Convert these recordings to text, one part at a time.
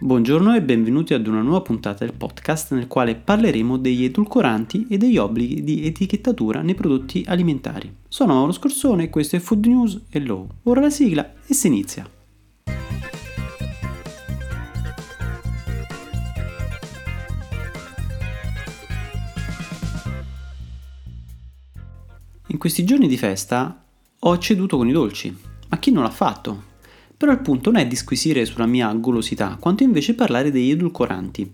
Buongiorno e benvenuti ad una nuova puntata del podcast nel quale parleremo degli edulcoranti e degli obblighi di etichettatura nei prodotti alimentari. Sono Mauro Scorsone e questo è Food News e Low. Ora la sigla e si inizia. In questi giorni di festa ho ceduto con i dolci, ma chi non l'ha fatto? Però il punto non è disquisire sulla mia golosità, quanto invece parlare degli edulcoranti.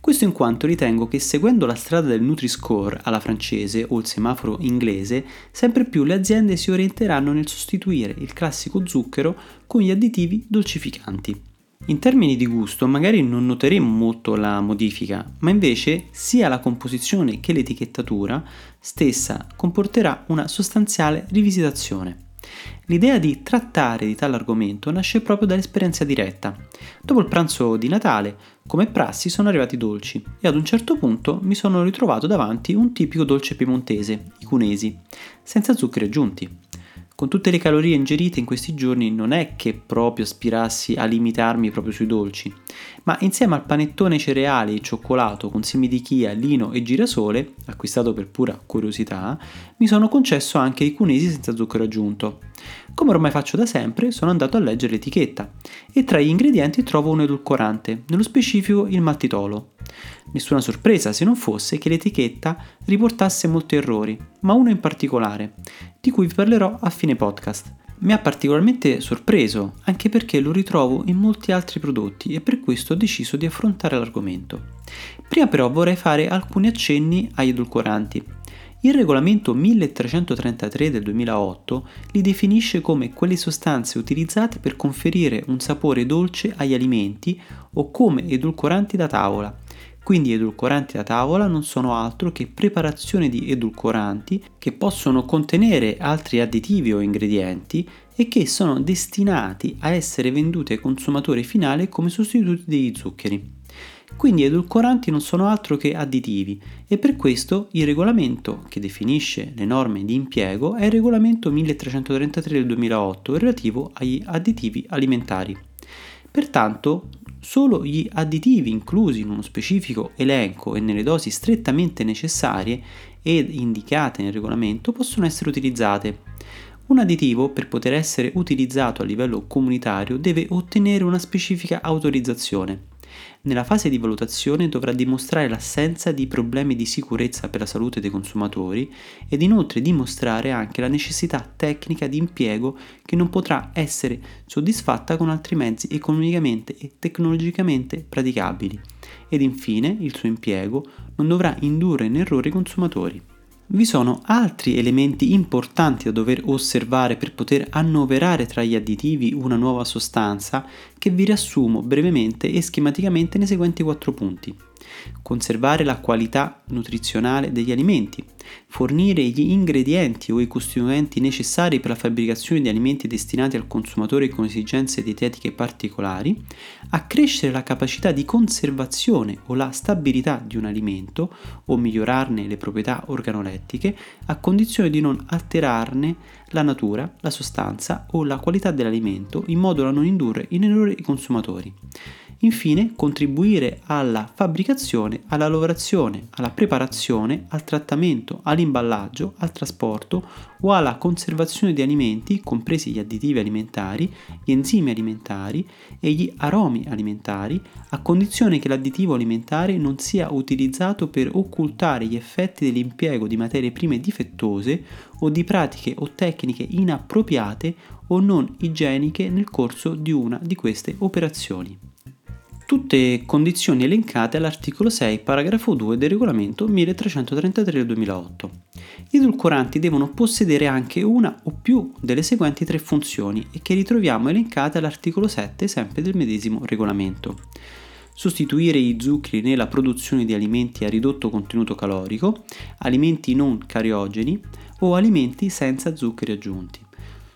Questo in quanto ritengo che seguendo la strada del Nutri-Score alla francese o il semaforo inglese, sempre più le aziende si orienteranno nel sostituire il classico zucchero con gli additivi dolcificanti. In termini di gusto magari non noteremo molto la modifica, ma invece sia la composizione che l'etichettatura stessa comporterà una sostanziale rivisitazione. L'idea di trattare di tale argomento nasce proprio dall'esperienza diretta. Dopo il pranzo di Natale, come prassi, sono arrivati i dolci e ad un certo punto mi sono ritrovato davanti un tipico dolce piemontese, i cunesi, senza zuccheri aggiunti con tutte le calorie ingerite in questi giorni non è che proprio aspirassi a limitarmi proprio sui dolci, ma insieme al panettone cereali e cioccolato con semi di chia, lino e girasole, acquistato per pura curiosità, mi sono concesso anche i cunesi senza zucchero aggiunto. Come ormai faccio da sempre, sono andato a leggere l'etichetta e tra gli ingredienti trovo un edulcorante, nello specifico il maltitolo. Nessuna sorpresa se non fosse che l'etichetta riportasse molti errori, ma uno in particolare, di cui vi parlerò a fine podcast. Mi ha particolarmente sorpreso, anche perché lo ritrovo in molti altri prodotti e per questo ho deciso di affrontare l'argomento. Prima però vorrei fare alcuni accenni agli edulcoranti. Il regolamento 1333 del 2008 li definisce come quelle sostanze utilizzate per conferire un sapore dolce agli alimenti o come edulcoranti da tavola, quindi edulcoranti da tavola non sono altro che preparazioni di edulcoranti che possono contenere altri additivi o ingredienti e che sono destinati a essere venduti ai consumatori finali come sostituti degli zuccheri. Quindi edulcoranti non sono altro che additivi e per questo il regolamento che definisce le norme di impiego è il regolamento 1333 del 2008 relativo agli additivi alimentari. Pertanto Solo gli additivi inclusi in uno specifico elenco e nelle dosi strettamente necessarie ed indicate nel regolamento possono essere utilizzate. Un additivo, per poter essere utilizzato a livello comunitario, deve ottenere una specifica autorizzazione. Nella fase di valutazione dovrà dimostrare l'assenza di problemi di sicurezza per la salute dei consumatori ed inoltre dimostrare anche la necessità tecnica di impiego che non potrà essere soddisfatta con altri mezzi economicamente e tecnologicamente praticabili ed infine il suo impiego non dovrà indurre in errore i consumatori. Vi sono altri elementi importanti da dover osservare per poter annoverare tra gli additivi una nuova sostanza che vi riassumo brevemente e schematicamente nei seguenti quattro punti conservare la qualità nutrizionale degli alimenti, fornire gli ingredienti o i costituenti necessari per la fabbricazione di alimenti destinati al consumatore con esigenze dietetiche particolari, accrescere la capacità di conservazione o la stabilità di un alimento o migliorarne le proprietà organolettiche a condizione di non alterarne la natura, la sostanza o la qualità dell'alimento in modo da non indurre in errore i consumatori. Infine, contribuire alla fabbricazione, alla lavorazione, alla preparazione, al trattamento, all'imballaggio, al trasporto o alla conservazione di alimenti, compresi gli additivi alimentari, gli enzimi alimentari e gli aromi alimentari, a condizione che l'additivo alimentare non sia utilizzato per occultare gli effetti dell'impiego di materie prime difettose o di pratiche o tecniche inappropriate o non igieniche nel corso di una di queste operazioni tutte condizioni elencate all'articolo 6, paragrafo 2 del regolamento 1333 del 2008. Gli edulcoranti devono possedere anche una o più delle seguenti tre funzioni e che ritroviamo elencate all'articolo 7 sempre del medesimo regolamento. Sostituire gli zuccheri nella produzione di alimenti a ridotto contenuto calorico, alimenti non cariogeni o alimenti senza zuccheri aggiunti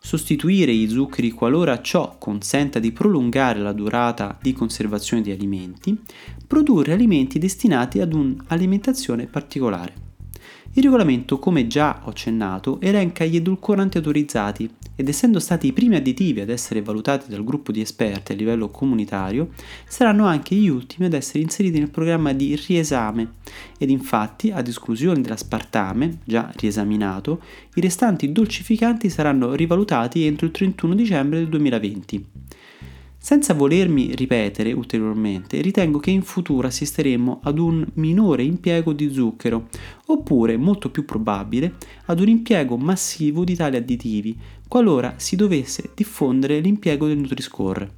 sostituire gli zuccheri qualora ciò consenta di prolungare la durata di conservazione di alimenti, produrre alimenti destinati ad un'alimentazione particolare. Il regolamento, come già ho accennato, elenca gli edulcoranti autorizzati ed essendo stati i primi additivi ad essere valutati dal gruppo di esperti a livello comunitario, saranno anche gli ultimi ad essere inseriti nel programma di riesame ed infatti, ad esclusione dell'aspartame, già riesaminato, i restanti dolcificanti saranno rivalutati entro il 31 dicembre del 2020. Senza volermi ripetere ulteriormente, ritengo che in futuro assisteremo ad un minore impiego di zucchero, oppure, molto più probabile, ad un impiego massivo di tali additivi, qualora si dovesse diffondere l'impiego del Nutri-Score.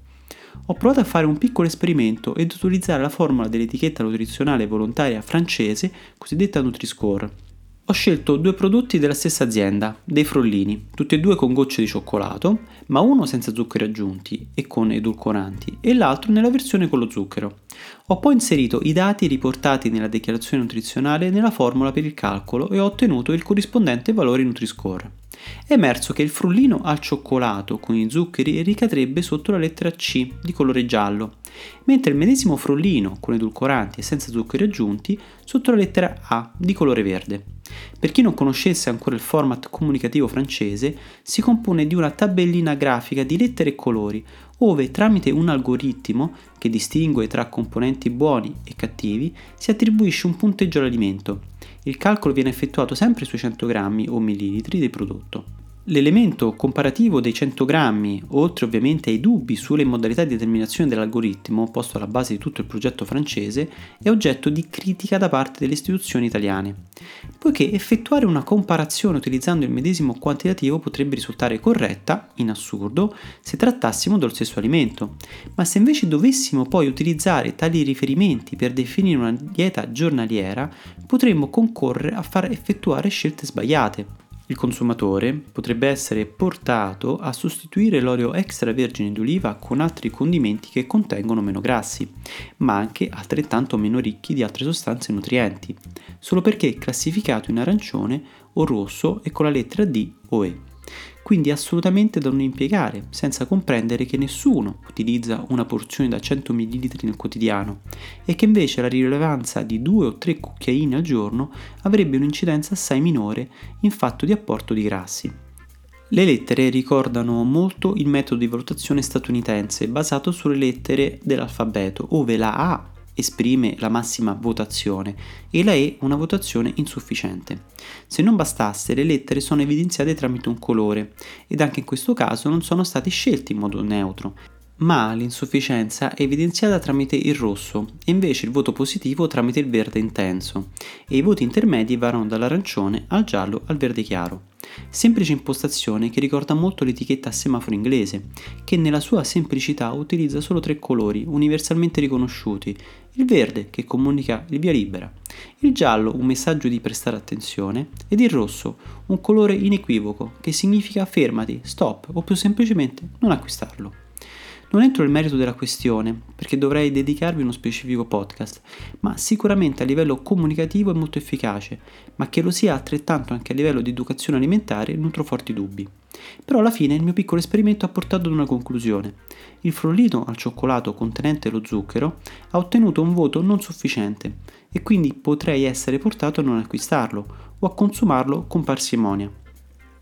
Ho provato a fare un piccolo esperimento ed utilizzare la formula dell'etichetta nutrizionale volontaria francese, cosiddetta Nutri-Score ho scelto due prodotti della stessa azienda, dei frollini, tutti e due con gocce di cioccolato, ma uno senza zuccheri aggiunti e con edulcoranti e l'altro nella versione con lo zucchero. Ho poi inserito i dati riportati nella dichiarazione nutrizionale nella formula per il calcolo e ho ottenuto il corrispondente valore Nutri-Score. È emerso che il frullino al cioccolato con i zuccheri ricadrebbe sotto la lettera C di colore giallo, mentre il medesimo frullino con edulcoranti e senza zuccheri aggiunti sotto la lettera A di colore verde. Per chi non conoscesse ancora il format comunicativo francese, si compone di una tabellina grafica di lettere e colori, ove tramite un algoritmo che distingue tra componenti buoni e cattivi si attribuisce un punteggio all'alimento. Il calcolo viene effettuato sempre sui 100 grammi o millilitri del prodotto. L'elemento comparativo dei 100 grammi, oltre ovviamente ai dubbi sulle modalità di determinazione dell'algoritmo posto alla base di tutto il progetto francese, è oggetto di critica da parte delle istituzioni italiane, poiché effettuare una comparazione utilizzando il medesimo quantitativo potrebbe risultare corretta, in assurdo, se trattassimo dello stesso alimento, ma se invece dovessimo poi utilizzare tali riferimenti per definire una dieta giornaliera, potremmo concorrere a far effettuare scelte sbagliate il consumatore potrebbe essere portato a sostituire l'olio extravergine d'oliva con altri condimenti che contengono meno grassi, ma anche altrettanto meno ricchi di altre sostanze nutrienti, solo perché classificato in arancione o rosso e con la lettera D o E quindi assolutamente da non impiegare, senza comprendere che nessuno utilizza una porzione da 100 ml nel quotidiano e che invece la rilevanza di 2 o 3 cucchiaini al giorno avrebbe un'incidenza assai minore in fatto di apporto di grassi. Le lettere ricordano molto il metodo di valutazione statunitense basato sulle lettere dell'alfabeto, ove la A esprime la massima votazione e la E una votazione insufficiente. Se non bastasse, le lettere sono evidenziate tramite un colore ed anche in questo caso non sono stati scelti in modo neutro, ma l'insufficienza è evidenziata tramite il rosso e invece il voto positivo tramite il verde intenso e i voti intermedi varano dall'arancione al giallo al verde chiaro. Semplice impostazione che ricorda molto l'etichetta a semaforo inglese, che nella sua semplicità utilizza solo tre colori universalmente riconosciuti, il verde che comunica il via libera, il giallo un messaggio di prestare attenzione ed il rosso un colore inequivoco che significa fermati, stop o più semplicemente non acquistarlo. Non entro nel merito della questione, perché dovrei dedicarvi uno specifico podcast, ma sicuramente a livello comunicativo è molto efficace, ma che lo sia altrettanto anche a livello di educazione alimentare nutro forti dubbi. Però alla fine il mio piccolo esperimento ha portato ad una conclusione. Il frollino al cioccolato contenente lo zucchero ha ottenuto un voto non sufficiente e quindi potrei essere portato a non acquistarlo o a consumarlo con parsimonia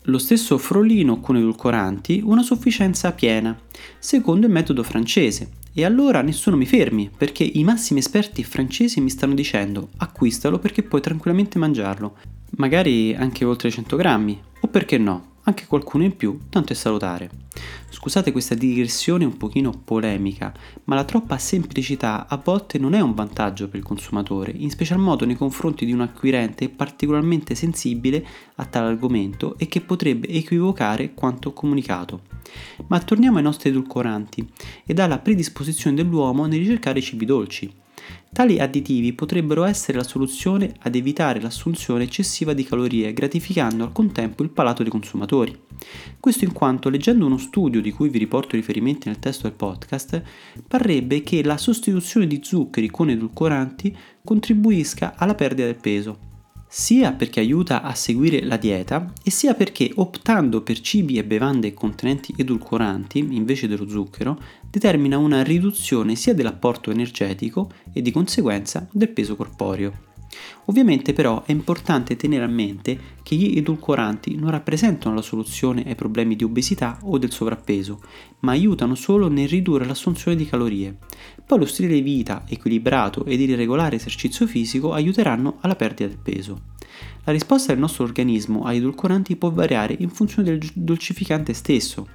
lo stesso frollino con edulcoranti una sufficienza piena, secondo il metodo francese. E allora nessuno mi fermi, perché i massimi esperti francesi mi stanno dicendo acquistalo perché puoi tranquillamente mangiarlo, magari anche oltre 100 grammi, o perché no, anche qualcuno in più, tanto è salutare. Scusate questa digressione un pochino polemica, ma la troppa semplicità a volte non è un vantaggio per il consumatore, in special modo nei confronti di un acquirente particolarmente sensibile a tale argomento e che potrebbe equivocare quanto comunicato. Ma torniamo ai nostri edulcoranti ed alla predisposizione dell'uomo nel ricercare cibi dolci. Tali additivi potrebbero essere la soluzione ad evitare l'assunzione eccessiva di calorie, gratificando al contempo il palato dei consumatori. Questo in quanto, leggendo uno studio di cui vi riporto riferimenti nel testo del podcast, parrebbe che la sostituzione di zuccheri con edulcoranti contribuisca alla perdita del peso sia perché aiuta a seguire la dieta e sia perché optando per cibi e bevande contenenti edulcoranti invece dello zucchero determina una riduzione sia dell'apporto energetico e di conseguenza del peso corporeo. Ovviamente però è importante tenere a mente che gli edulcoranti non rappresentano la soluzione ai problemi di obesità o del sovrappeso, ma aiutano solo nel ridurre l'assunzione di calorie. Poi lo stile di vita equilibrato ed il regolare esercizio fisico aiuteranno alla perdita del peso. La risposta del nostro organismo agli edulcoranti può variare in funzione del dolcificante stesso.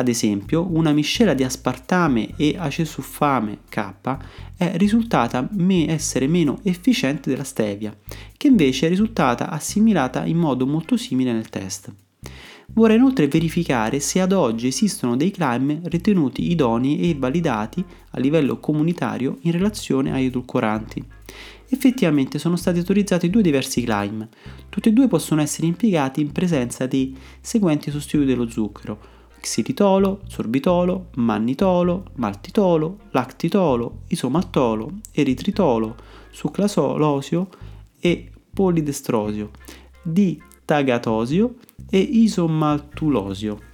Ad esempio, una miscela di aspartame e acesulfame K è risultata essere meno efficiente della stevia, che invece è risultata assimilata in modo molto simile nel test. Vorrei inoltre verificare se ad oggi esistono dei climb ritenuti idonei e validati a livello comunitario in relazione agli edulcoranti. Effettivamente sono stati autorizzati due diversi climb. Tutti e due possono essere impiegati in presenza dei seguenti sostituti dello zucchero, xilitolo, sorbitolo, mannitolo, maltitolo, lactitolo, isomaltolo, eritritolo, suclasolosio e polidestrosio, di tagatosio e isomaltulosio.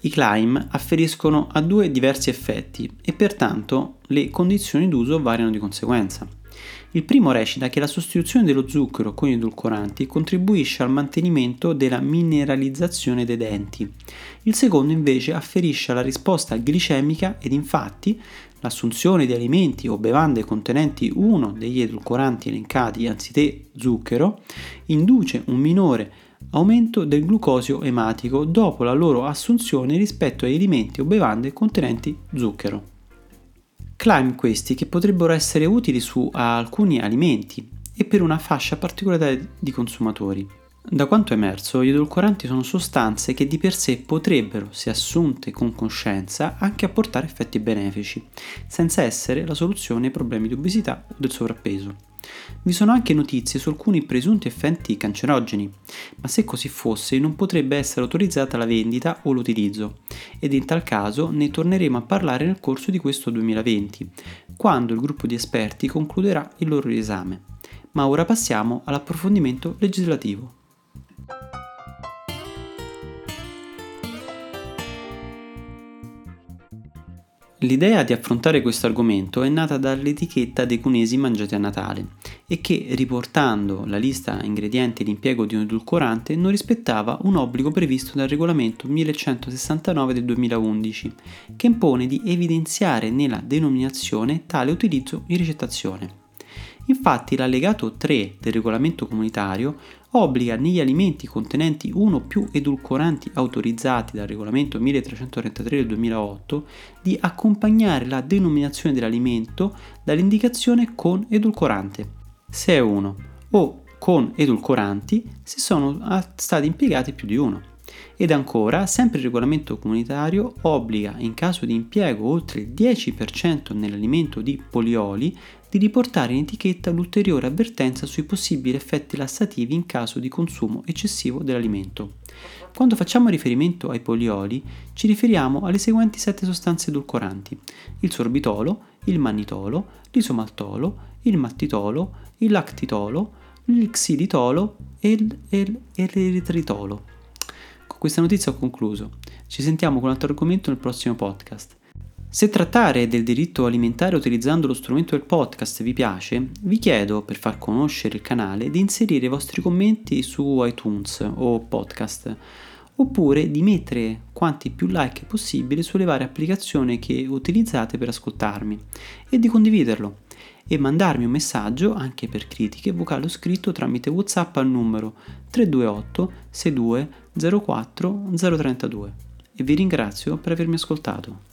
I climb afferiscono a due diversi effetti e pertanto le condizioni d'uso variano di conseguenza. Il primo recita che la sostituzione dello zucchero con edulcoranti contribuisce al mantenimento della mineralizzazione dei denti. Il secondo invece afferisce alla risposta glicemica ed infatti l'assunzione di alimenti o bevande contenenti uno degli edulcoranti elencati anziché zucchero induce un minore aumento del glucosio ematico dopo la loro assunzione rispetto agli alimenti o bevande contenenti zucchero. Climb questi che potrebbero essere utili su alcuni alimenti e per una fascia particolare di consumatori. Da quanto emerso, gli edulcoranti sono sostanze che di per sé potrebbero, se assunte con coscienza, anche apportare effetti benefici, senza essere la soluzione ai problemi di obesità o del sovrappeso. Vi sono anche notizie su alcuni presunti effetti cancerogeni, ma se così fosse non potrebbe essere autorizzata la vendita o l'utilizzo, ed in tal caso ne torneremo a parlare nel corso di questo 2020, quando il gruppo di esperti concluderà il loro esame. Ma ora passiamo all'approfondimento legislativo. L'idea di affrontare questo argomento è nata dall'etichetta dei cunesi mangiati a Natale e che, riportando la lista ingredienti di impiego di un edulcorante, non rispettava un obbligo previsto dal regolamento 1169 del 2011, che impone di evidenziare nella denominazione tale utilizzo in ricettazione. Infatti l'allegato 3 del regolamento comunitario obbliga negli alimenti contenenti uno o più edulcoranti autorizzati dal regolamento 1333 del 2008 di accompagnare la denominazione dell'alimento dall'indicazione con edulcorante, se è uno, o con edulcoranti se sono stati impiegati più di uno. Ed ancora, sempre il regolamento comunitario obbliga, in caso di impiego oltre il 10% nell'alimento di polioli, di riportare in etichetta l'ulteriore avvertenza sui possibili effetti lassativi in caso di consumo eccessivo dell'alimento. Quando facciamo riferimento ai polioli, ci riferiamo alle seguenti sette sostanze edulcoranti: il sorbitolo, il mannitolo, l'isomaltolo, il mattitolo, il lactitolo, il xilitolo e l'eritritolo. Questa notizia ho concluso. Ci sentiamo con un altro argomento nel prossimo podcast. Se trattare del diritto alimentare utilizzando lo strumento del podcast vi piace, vi chiedo, per far conoscere il canale, di inserire i vostri commenti su iTunes o podcast, oppure di mettere quanti più like possibile sulle varie applicazioni che utilizzate per ascoltarmi e di condividerlo e mandarmi un messaggio anche per critiche vocale o scritto tramite WhatsApp al numero 328 62 04 032 e vi ringrazio per avermi ascoltato.